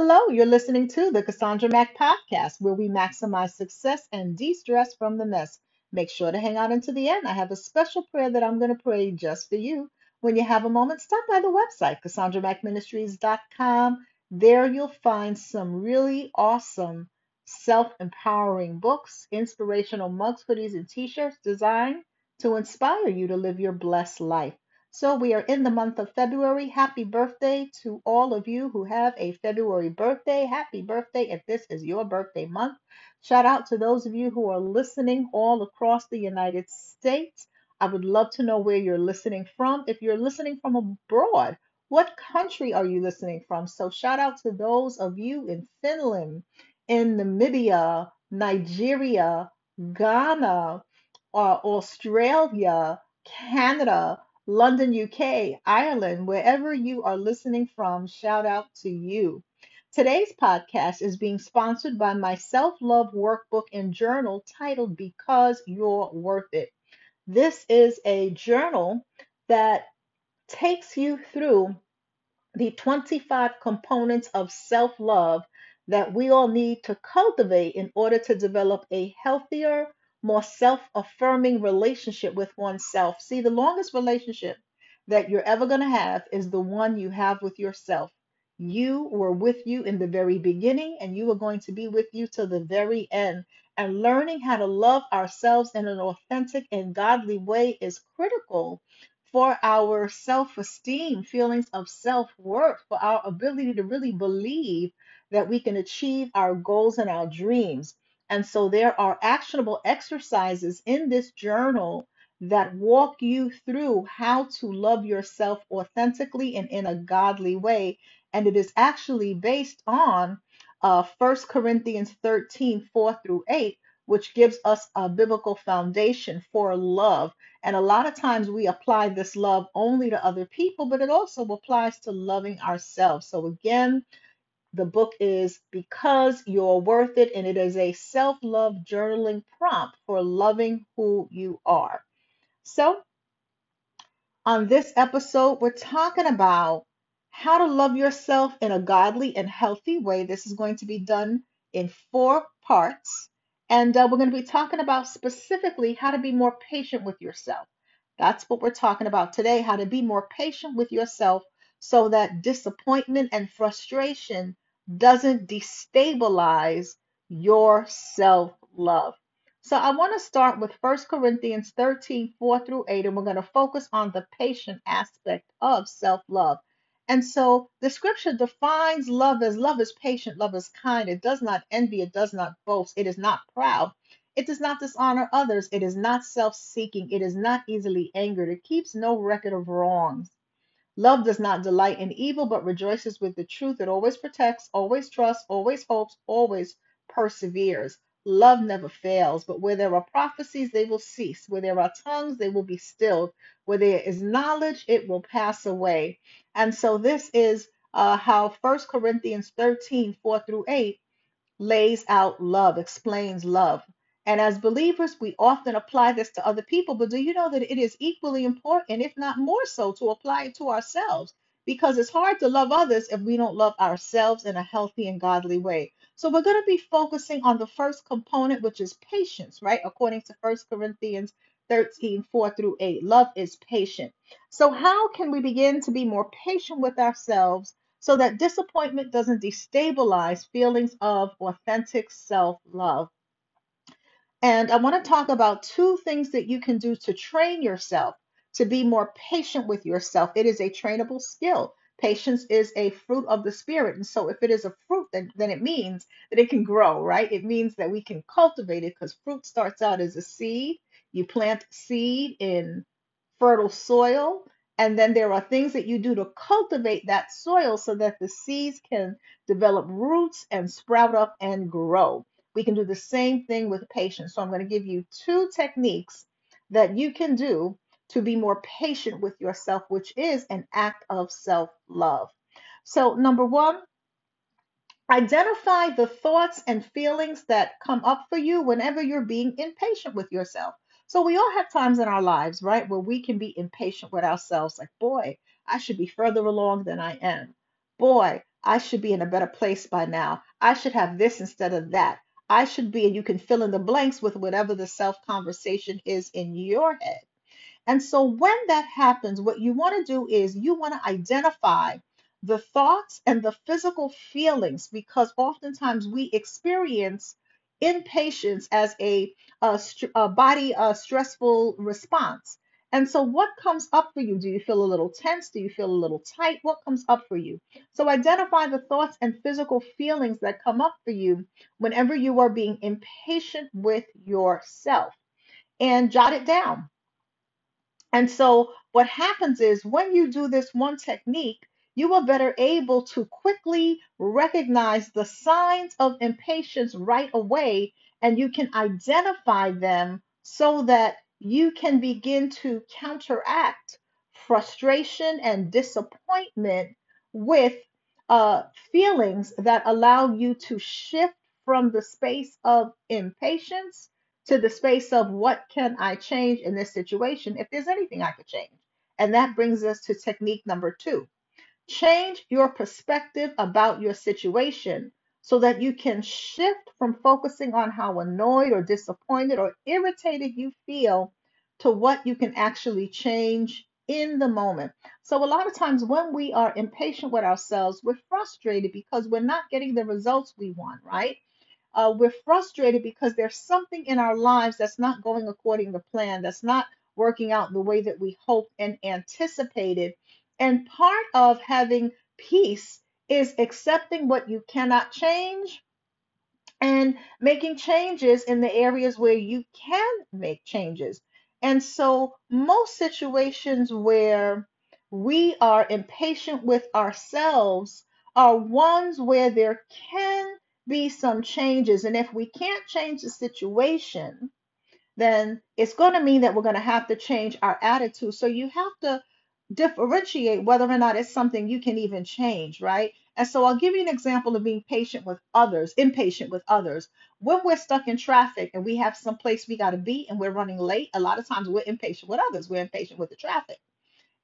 Hello, you're listening to the Cassandra Mack podcast, where we maximize success and de stress from the mess. Make sure to hang out until the end. I have a special prayer that I'm going to pray just for you. When you have a moment, stop by the website, CassandraMackMinistries.com. There you'll find some really awesome self empowering books, inspirational mugs, hoodies, and t shirts designed to inspire you to live your blessed life. So we are in the month of February. Happy birthday to all of you who have a February birthday. Happy birthday if this is your birthday month. Shout out to those of you who are listening all across the United States. I would love to know where you're listening from. If you're listening from abroad, what country are you listening from? So shout out to those of you in Finland, in Namibia, Nigeria, Ghana, uh, Australia, Canada, London, UK, Ireland, wherever you are listening from, shout out to you. Today's podcast is being sponsored by my self love workbook and journal titled Because You're Worth It. This is a journal that takes you through the 25 components of self love that we all need to cultivate in order to develop a healthier, more self affirming relationship with oneself. See, the longest relationship that you're ever going to have is the one you have with yourself. You were with you in the very beginning, and you are going to be with you till the very end. And learning how to love ourselves in an authentic and godly way is critical for our self esteem, feelings of self worth, for our ability to really believe that we can achieve our goals and our dreams. And so there are actionable exercises in this journal that walk you through how to love yourself authentically and in a godly way. And it is actually based on uh, 1 Corinthians 13 4 through 8, which gives us a biblical foundation for love. And a lot of times we apply this love only to other people, but it also applies to loving ourselves. So, again, the book is Because You're Worth It, and it is a self love journaling prompt for loving who you are. So, on this episode, we're talking about how to love yourself in a godly and healthy way. This is going to be done in four parts. And uh, we're going to be talking about specifically how to be more patient with yourself. That's what we're talking about today how to be more patient with yourself so that disappointment and frustration doesn't destabilize your self love. So I want to start with 1 Corinthians 13, 4 through 8, and we're going to focus on the patient aspect of self love. And so the scripture defines love as love is patient, love is kind. It does not envy, it does not boast, it is not proud, it does not dishonor others, it is not self seeking, it is not easily angered, it keeps no record of wrongs. Love does not delight in evil, but rejoices with the truth. It always protects, always trusts, always hopes, always perseveres. Love never fails, but where there are prophecies, they will cease. Where there are tongues, they will be stilled. Where there is knowledge, it will pass away. And so this is uh, how 1 Corinthians 13, 4 through 8 lays out love, explains love. And as believers, we often apply this to other people, but do you know that it is equally important, if not more so, to apply it to ourselves? Because it's hard to love others if we don't love ourselves in a healthy and godly way. So we're going to be focusing on the first component, which is patience, right? According to 1 Corinthians 13, 4 through 8. Love is patient. So, how can we begin to be more patient with ourselves so that disappointment doesn't destabilize feelings of authentic self love? And I want to talk about two things that you can do to train yourself to be more patient with yourself. It is a trainable skill. Patience is a fruit of the spirit. And so if it is a fruit, then, then it means that it can grow, right? It means that we can cultivate it because fruit starts out as a seed. You plant seed in fertile soil, and then there are things that you do to cultivate that soil so that the seeds can develop roots and sprout up and grow. We can do the same thing with patience. So I'm going to give you two techniques that you can do to be more patient with yourself, which is an act of self love. So, number one, identify the thoughts and feelings that come up for you whenever you're being impatient with yourself. So, we all have times in our lives, right, where we can be impatient with ourselves, like, boy, I should be further along than I am. Boy, I should be in a better place by now. I should have this instead of that. I should be, and you can fill in the blanks with whatever the self conversation is in your head. And so when that happens, what you want to do is you want to identify the thoughts and the physical feelings because oftentimes we experience impatience as a, a, a body uh, stressful response. And so, what comes up for you? Do you feel a little tense? Do you feel a little tight? What comes up for you? So, identify the thoughts and physical feelings that come up for you whenever you are being impatient with yourself and jot it down and so, what happens is when you do this one technique, you are better able to quickly recognize the signs of impatience right away, and you can identify them so that you can begin to counteract frustration and disappointment with uh, feelings that allow you to shift from the space of impatience to the space of what can I change in this situation if there's anything I could change. And that brings us to technique number two Change your perspective about your situation so that you can shift from focusing on how annoyed or disappointed or irritated you feel to what you can actually change in the moment. So, a lot of times when we are impatient with ourselves, we're frustrated because we're not getting the results we want, right? Uh, we're frustrated because there's something in our lives that's not going according to plan, that's not working out the way that we hoped and anticipated. And part of having peace is accepting what you cannot change and making changes in the areas where you can make changes. And so, most situations where we are impatient with ourselves are ones where there can be some changes. And if we can't change the situation, then it's going to mean that we're going to have to change our attitude. So you have to differentiate whether or not it's something you can even change, right? And so I'll give you an example of being patient with others, impatient with others. When we're stuck in traffic and we have some place we got to be and we're running late, a lot of times we're impatient with others. We're impatient with the traffic.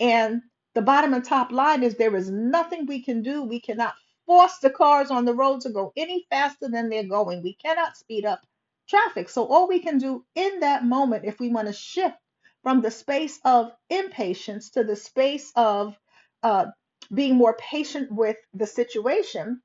And the bottom and top line is there is nothing we can do. We cannot force the cars on the road to go any faster than they're going. We cannot speed up traffic. So, all we can do in that moment, if we want to shift from the space of impatience to the space of uh, being more patient with the situation,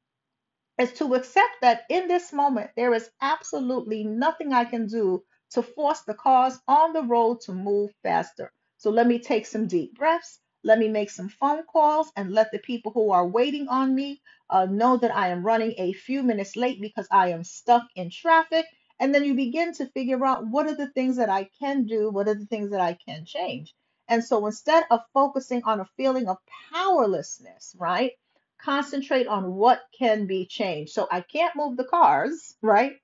is to accept that in this moment, there is absolutely nothing I can do to force the cars on the road to move faster. So let me take some deep breaths. Let me make some phone calls and let the people who are waiting on me uh, know that I am running a few minutes late because I am stuck in traffic. And then you begin to figure out what are the things that I can do, what are the things that I can change. And so instead of focusing on a feeling of powerlessness, right? concentrate on what can be changed. So I can't move the cars, right?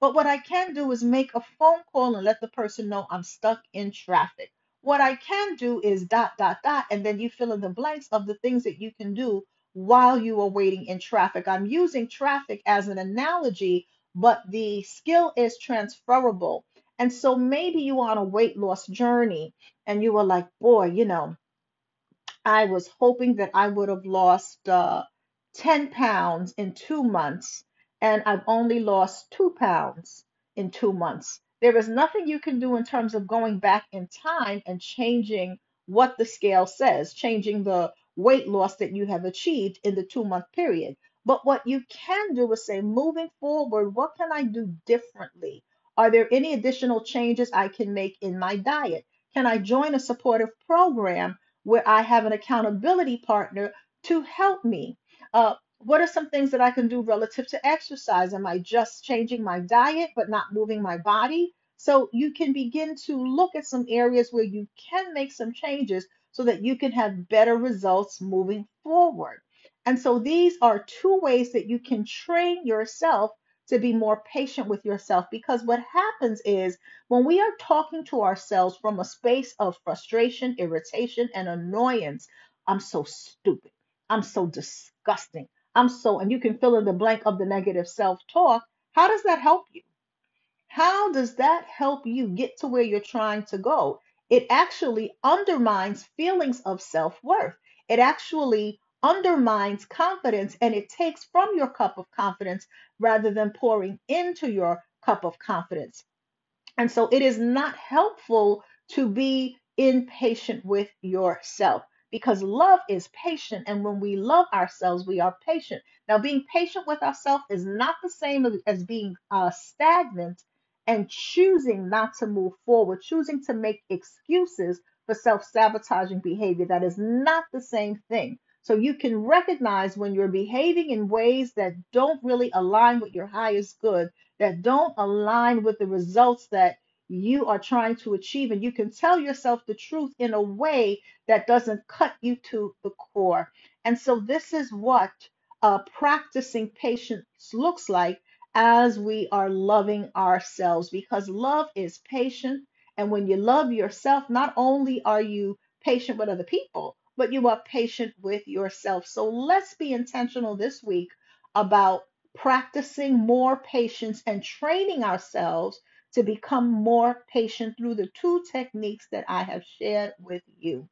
But what I can do is make a phone call and let the person know I'm stuck in traffic. What I can do is dot, dot, dot, and then you fill in the blanks of the things that you can do while you are waiting in traffic. I'm using traffic as an analogy, but the skill is transferable. And so maybe you are on a weight loss journey and you were like, boy, you know, I was hoping that I would have lost uh, 10 pounds in two months, and I've only lost two pounds in two months. There is nothing you can do in terms of going back in time and changing what the scale says, changing the weight loss that you have achieved in the two month period. But what you can do is say, moving forward, what can I do differently? Are there any additional changes I can make in my diet? Can I join a supportive program where I have an accountability partner to help me. Uh, what are some things that I can do relative to exercise? Am I just changing my diet but not moving my body? So you can begin to look at some areas where you can make some changes so that you can have better results moving forward. And so these are two ways that you can train yourself to be more patient with yourself because what happens is when we are talking to ourselves from a space of frustration, irritation, and annoyance, I'm so stupid. I'm so disgusting. I'm so, and you can fill in the blank of the negative self talk. How does that help you? How does that help you get to where you're trying to go? It actually undermines feelings of self worth. It actually undermines confidence and it takes from your cup of confidence rather than pouring into your cup of confidence. And so it is not helpful to be impatient with yourself because love is patient. And when we love ourselves, we are patient. Now, being patient with ourselves is not the same as being uh, stagnant and choosing not to move forward, choosing to make excuses for self sabotaging behavior. That is not the same thing. So you can recognize when you're behaving in ways that don't really align with your highest good that don't align with the results that you are trying to achieve. And you can tell yourself the truth in a way that doesn't cut you to the core. And so, this is what uh, practicing patience looks like as we are loving ourselves, because love is patient. And when you love yourself, not only are you patient with other people, but you are patient with yourself. So let's be intentional this week about practicing more patience and training ourselves to become more patient through the two techniques that I have shared with you.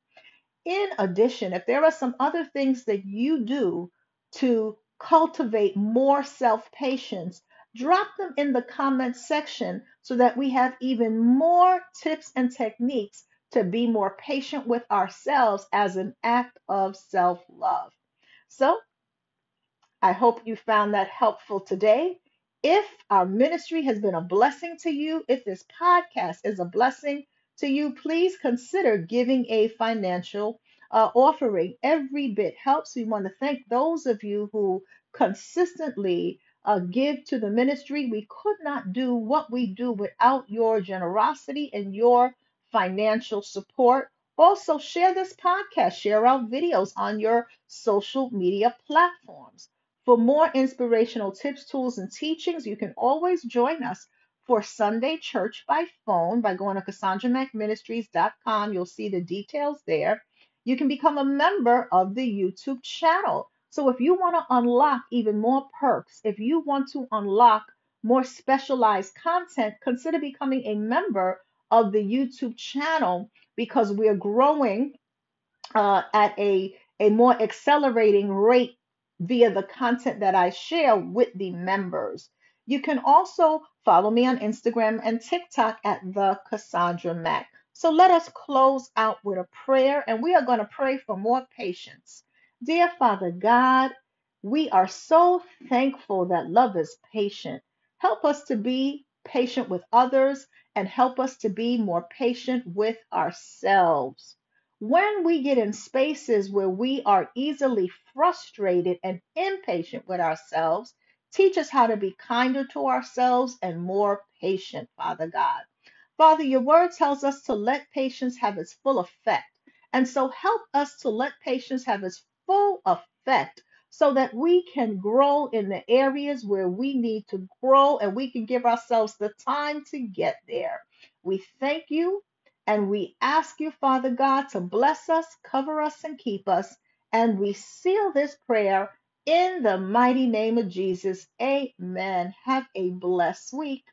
In addition, if there are some other things that you do to cultivate more self patience, drop them in the comments section so that we have even more tips and techniques to be more patient with ourselves as an act of self love. So, I hope you found that helpful today. If our ministry has been a blessing to you, if this podcast is a blessing to you, please consider giving a financial uh, offering. Every bit helps. We want to thank those of you who consistently uh, give to the ministry. We could not do what we do without your generosity and your financial support. Also, share this podcast, share our videos on your social media platforms. For more inspirational tips, tools, and teachings, you can always join us for Sunday Church by phone by going to CassandraMackMinistries.com. You'll see the details there. You can become a member of the YouTube channel. So if you want to unlock even more perks, if you want to unlock more specialized content, consider becoming a member of the YouTube channel because we're growing uh, at a, a more accelerating rate via the content that I share with the members. You can also follow me on Instagram and TikTok at the Cassandra Mack. So let us close out with a prayer, and we are going to pray for more patience. Dear Father God, we are so thankful that love is patient. Help us to be patient with others and help us to be more patient with ourselves. When we get in spaces where we are easily frustrated and impatient with ourselves, teach us how to be kinder to ourselves and more patient, Father God. Father, your word tells us to let patience have its full effect. And so help us to let patience have its full effect so that we can grow in the areas where we need to grow and we can give ourselves the time to get there. We thank you and we ask you, Father God, to bless us, cover us, and keep us. And we seal this prayer in the mighty name of Jesus. Amen. Have a blessed week.